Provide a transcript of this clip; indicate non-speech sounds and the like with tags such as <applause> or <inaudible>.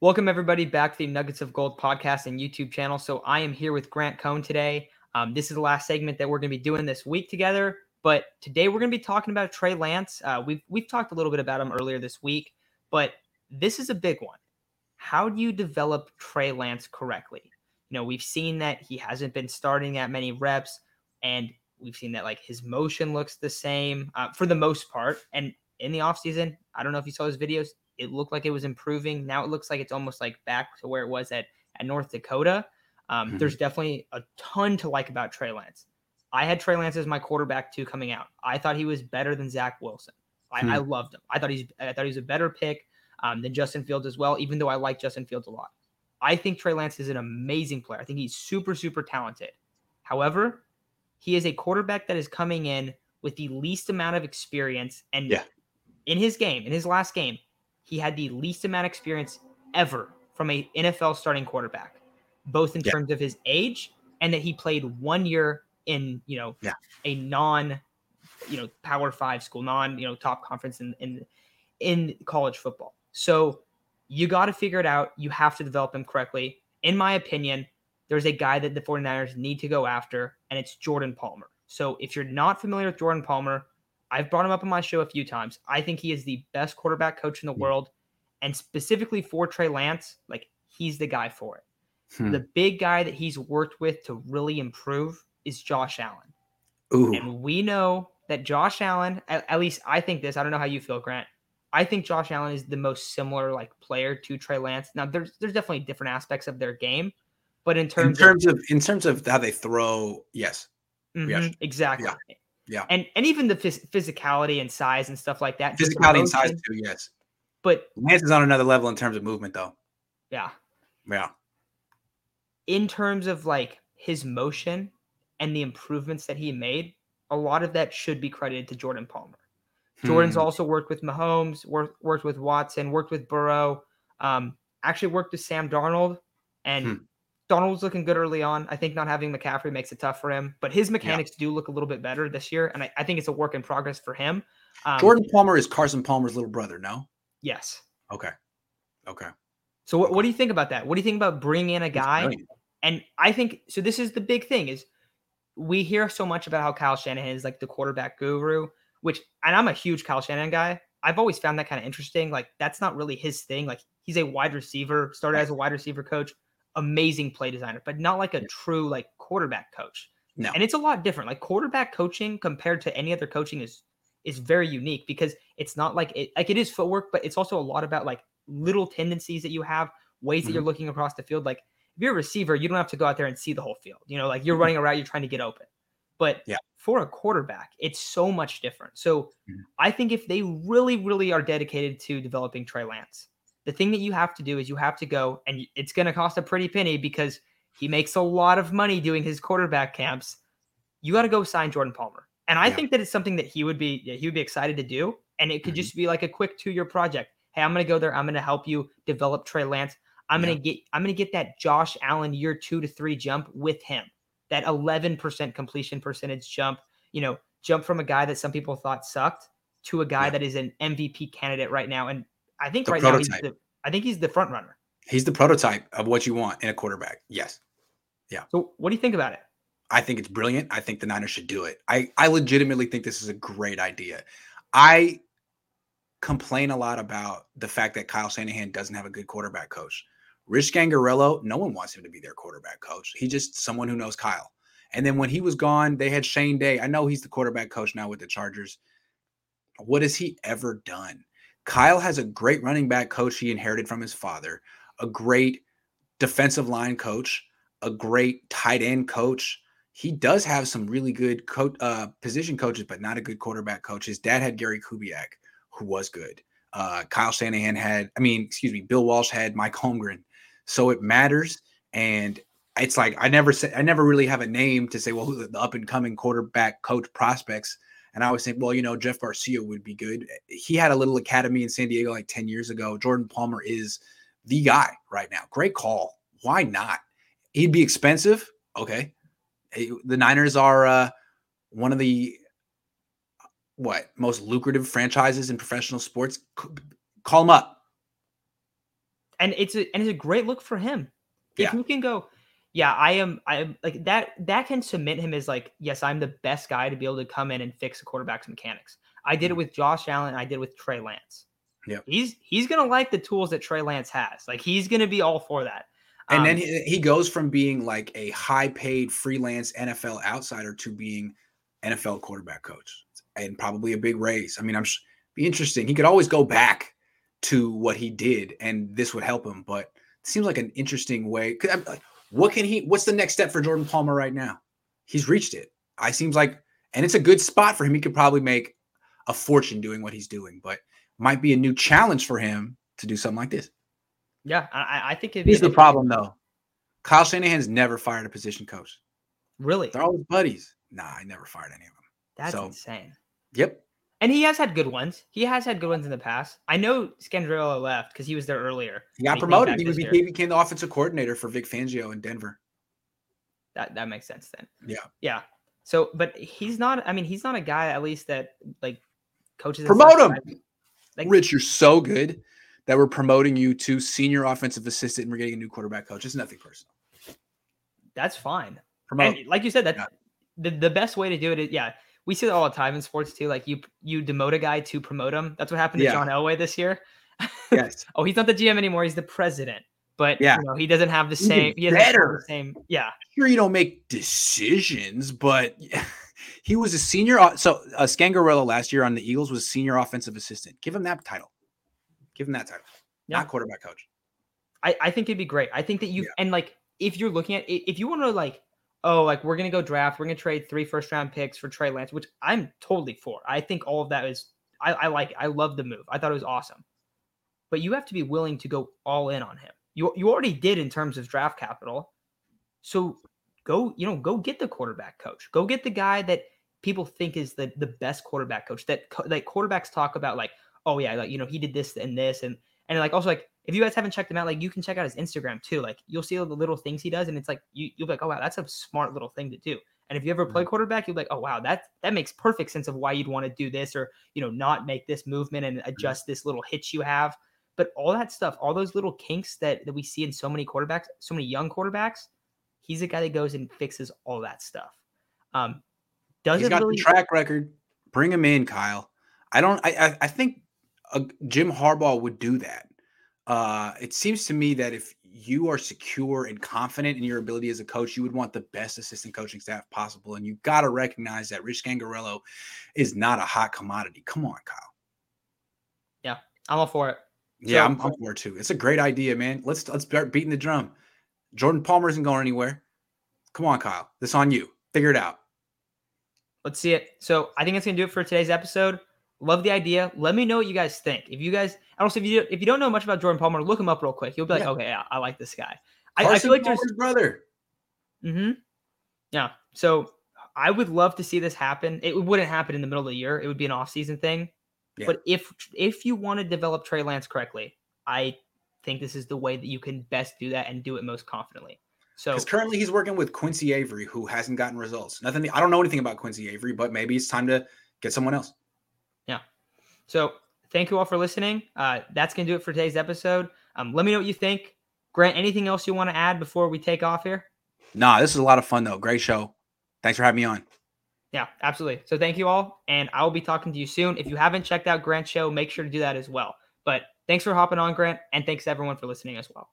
Welcome everybody back to the Nuggets of Gold podcast and YouTube channel. So I am here with Grant Cohn today. Um, this is the last segment that we're going to be doing this week together. But today we're going to be talking about Trey Lance. Uh, we've we've talked a little bit about him earlier this week, but this is a big one. How do you develop Trey Lance correctly? You know, we've seen that he hasn't been starting that many reps, and we've seen that like his motion looks the same uh, for the most part. And in the offseason, I don't know if you saw his videos, it looked like it was improving. Now it looks like it's almost like back to where it was at, at North Dakota. Um, mm-hmm. There's definitely a ton to like about Trey Lance. I had Trey Lance as my quarterback too coming out. I thought he was better than Zach Wilson. I, hmm. I loved him. I thought he's I thought he was a better pick um, than Justin Fields as well. Even though I like Justin Fields a lot, I think Trey Lance is an amazing player. I think he's super super talented. However, he is a quarterback that is coming in with the least amount of experience, and yeah. in his game, in his last game, he had the least amount of experience ever from a NFL starting quarterback, both in yeah. terms of his age and that he played one year in you know yeah. a non you know power five school non you know top conference in in in college football so you got to figure it out you have to develop him correctly in my opinion there's a guy that the 49ers need to go after and it's jordan palmer so if you're not familiar with jordan palmer i've brought him up on my show a few times i think he is the best quarterback coach in the hmm. world and specifically for trey lance like he's the guy for it hmm. the big guy that he's worked with to really improve is Josh Allen. Ooh. And we know that Josh Allen, at, at, least I think this, I don't know how you feel, Grant. I think Josh Allen is the most similar like player to Trey Lance. Now there's there's definitely different aspects of their game, but in terms in terms of, of in terms of how they throw, yes. Mm-hmm, yes. Exactly. Yeah. Yeah. And and even the phys- physicality and size and stuff like that. Physicality and size too, yes. But Lance is on another level in terms of movement though. Yeah. Yeah. In terms of like his motion, and the improvements that he made, a lot of that should be credited to Jordan Palmer. Jordan's hmm. also worked with Mahomes, worked worked with Watson, worked with Burrow, um, actually worked with Sam Darnold, and hmm. Darnold was looking good early on. I think not having McCaffrey makes it tough for him, but his mechanics yeah. do look a little bit better this year, and I, I, think it's a work in progress for him. Um, Jordan Palmer is Carson Palmer's little brother, no? Yes. Okay. Okay. So what, what do you think about that? What do you think about bringing in a guy? And I think so. This is the big thing: is we hear so much about how Kyle Shanahan is like the quarterback guru, which, and I'm a huge Kyle Shanahan guy. I've always found that kind of interesting. Like, that's not really his thing. Like, he's a wide receiver, started as a wide receiver coach, amazing play designer, but not like a true like quarterback coach. No. And it's a lot different. Like quarterback coaching compared to any other coaching is is very unique because it's not like it like it is footwork, but it's also a lot about like little tendencies that you have, ways mm-hmm. that you're looking across the field. Like if you're a receiver, you don't have to go out there and see the whole field. You know, like you're mm-hmm. running around, you're trying to get open. But yeah. for a quarterback, it's so much different. So mm-hmm. I think if they really, really are dedicated to developing Trey Lance, the thing that you have to do is you have to go, and it's going to cost a pretty penny because he makes a lot of money doing his quarterback camps. You got to go sign Jordan Palmer. And I yeah. think that it's something that he would be he would be excited to do. And it could mm-hmm. just be like a quick two year project. Hey, I'm going to go there. I'm going to help you develop Trey Lance. I'm yeah. gonna get I'm gonna get that Josh Allen year two to three jump with him. That 11% completion percentage jump, you know, jump from a guy that some people thought sucked to a guy yeah. that is an MVP candidate right now. And I think the right prototype. now he's the I think he's the front runner. He's the prototype of what you want in a quarterback. Yes. Yeah. So what do you think about it? I think it's brilliant. I think the Niners should do it. I, I legitimately think this is a great idea. I complain a lot about the fact that Kyle Shanahan doesn't have a good quarterback coach. Rich Scangarello, no one wants him to be their quarterback coach. He's just someone who knows Kyle. And then when he was gone, they had Shane Day. I know he's the quarterback coach now with the Chargers. What has he ever done? Kyle has a great running back coach he inherited from his father, a great defensive line coach, a great tight end coach. He does have some really good co- uh, position coaches, but not a good quarterback coach. His dad had Gary Kubiak, who was good. Uh, Kyle Shanahan had, I mean, excuse me, Bill Walsh had Mike Holmgren, so it matters. And it's like I never say I never really have a name to say, well, who the up and coming quarterback coach prospects. And I always think, well, you know, Jeff Garcia would be good. He had a little academy in San Diego like 10 years ago. Jordan Palmer is the guy right now. Great call. Why not? He'd be expensive. Okay. The Niners are uh, one of the what most lucrative franchises in professional sports. Call him up. and it's a and it's a great look for him. If Yeah. you can go, yeah, I am. I am like that. That can submit him as like, yes, I'm the best guy to be able to come in and fix a quarterback's mechanics. I did it with Josh Allen. I did it with Trey Lance. Mm-hmm. He's he's gonna like the tools that Trey Lance has. Like he's gonna be all for that. And then Um, he, he goes from being like a high paid freelance NFL outsider to being NFL quarterback coach and probably a big raise. I mean, I'm sh- be interesting. He could always go back to what he did and this would help him, but it seems like an interesting way. like, What can he, what's the next step for Jordan Palmer right now? He's reached it. I seems like, and it's a good spot for him. He could probably make a fortune doing what he's doing, but might be a new challenge for him to do something like this. yeah, I, I think be Here's an the problem, though. Kyle Shanahan's never fired a position coach. Really, They're always buddies. Nah, I never fired any of them. that's so- insane. Yep. And he has had good ones. He has had good ones in the past. I know Scangarello left because he was there earlier. He got came promoted. He, this he became the offensive coordinator for Vic Fangio in Denver. That that makes sense then. Yeah. Yeah. So, but he's not. I mean, he's not a guy at least that like coaches. Promote him. Like- Rich, you're so good that we're promoting you to senior offensive assistant and we're getting a new quarterback coach. It's nothing personal. That's fine. Promote. And like you said, that's Yeah. the, the best way to do it is yeah. We see that all the time in sports too. Like you you demote a guy to promote him. That's what happened to Yeah. John Elway this year. <laughs> yes. Oh, he's not the GM anymore. He's the president. But Yeah. you know, he doesn't have the same. He better. the same. Yeah. Sure, you don't make decisions, but <laughs> he was a senior. So uh, Scangarello last year on the Eagles was senior offensive assistant. Give him that title. Give him that title. Yeah. Not quarterback coach. I, I think it'd be great. I think that you Yeah. and like if you're looking at if you want to like oh like we're gonna go draft we're gonna trade three first round picks for Trey Lance which I'm totally for. I think all of that is I, I like it. I love the move. I thought it was awesome. But you have to be willing to go all in on him. You you already did in terms of draft capital. So go you know go get the quarterback coach. Go get the guy that people think is the the best quarterback coach that that quarterbacks talk about like oh yeah like you know he did this and this and and like also like if you guys haven't checked him out, like you can check out his Instagram too. Like you'll see all the little things he does, and it's like you you'll be like, oh wow, that's a smart little thing to do. And if you ever play quarterback, you'll be like, oh wow, that that makes perfect sense of why you'd want to do this or you know not make this movement and adjust this little hitch you have. But all that stuff, all those little kinks that that we see in so many quarterbacks, so many young quarterbacks, he's a guy that goes and fixes all that stuff. Um, doesn't He's got really the track record. Bring him in, Kyle. I don't. I. I, I think uh, Jim Harbaugh would do that. Uh, it seems to me that if you are secure and confident in your ability as a coach, you would want the best assistant coaching staff possible, and you've got to recognize that Rich Scangarello is not a hot commodity. Come on, Kyle. Yeah, I'm all for it. Yeah, So- I'm, I'm for it too. It's a great idea, man. Let's let's start beating the drum. Jordan Palmer isn't going anywhere. Come on, Kyle. This on you. Figure it out. Let's see it. So I think it's gonna do it for today's episode. Love the idea. Let me know what you guys think. If you guys, and also if you if you don't know much about Jordan Palmer, look him up real quick. You'll be like, Yeah. okay, yeah, I like this guy. I, I feel like there's, Palmer's brother. hmm yeah. So I would love to see this happen. It wouldn't happen in the middle of the year. It would be an off season thing. Yeah. But if if you want to develop Trey Lance correctly, I think this is the way that you can best do that and do it most confidently. So Because currently he's working with Quincy Avery, who hasn't gotten results. Nothing. I don't know anything about Quincy Avery, but maybe it's time to get someone else. So thank you all for listening. Uh, that's gonna do it for today's episode. Um, let me know what you think. Grant, anything else you want to add before we take off here? Nah, this is a lot of fun though. Great show. Thanks for having me on. Yeah, absolutely. So thank you all, and I will be talking to you soon. If you haven't checked out Grant's show, make sure to do that as well. But thanks for hopping on, Grant, and thanks everyone for listening as well.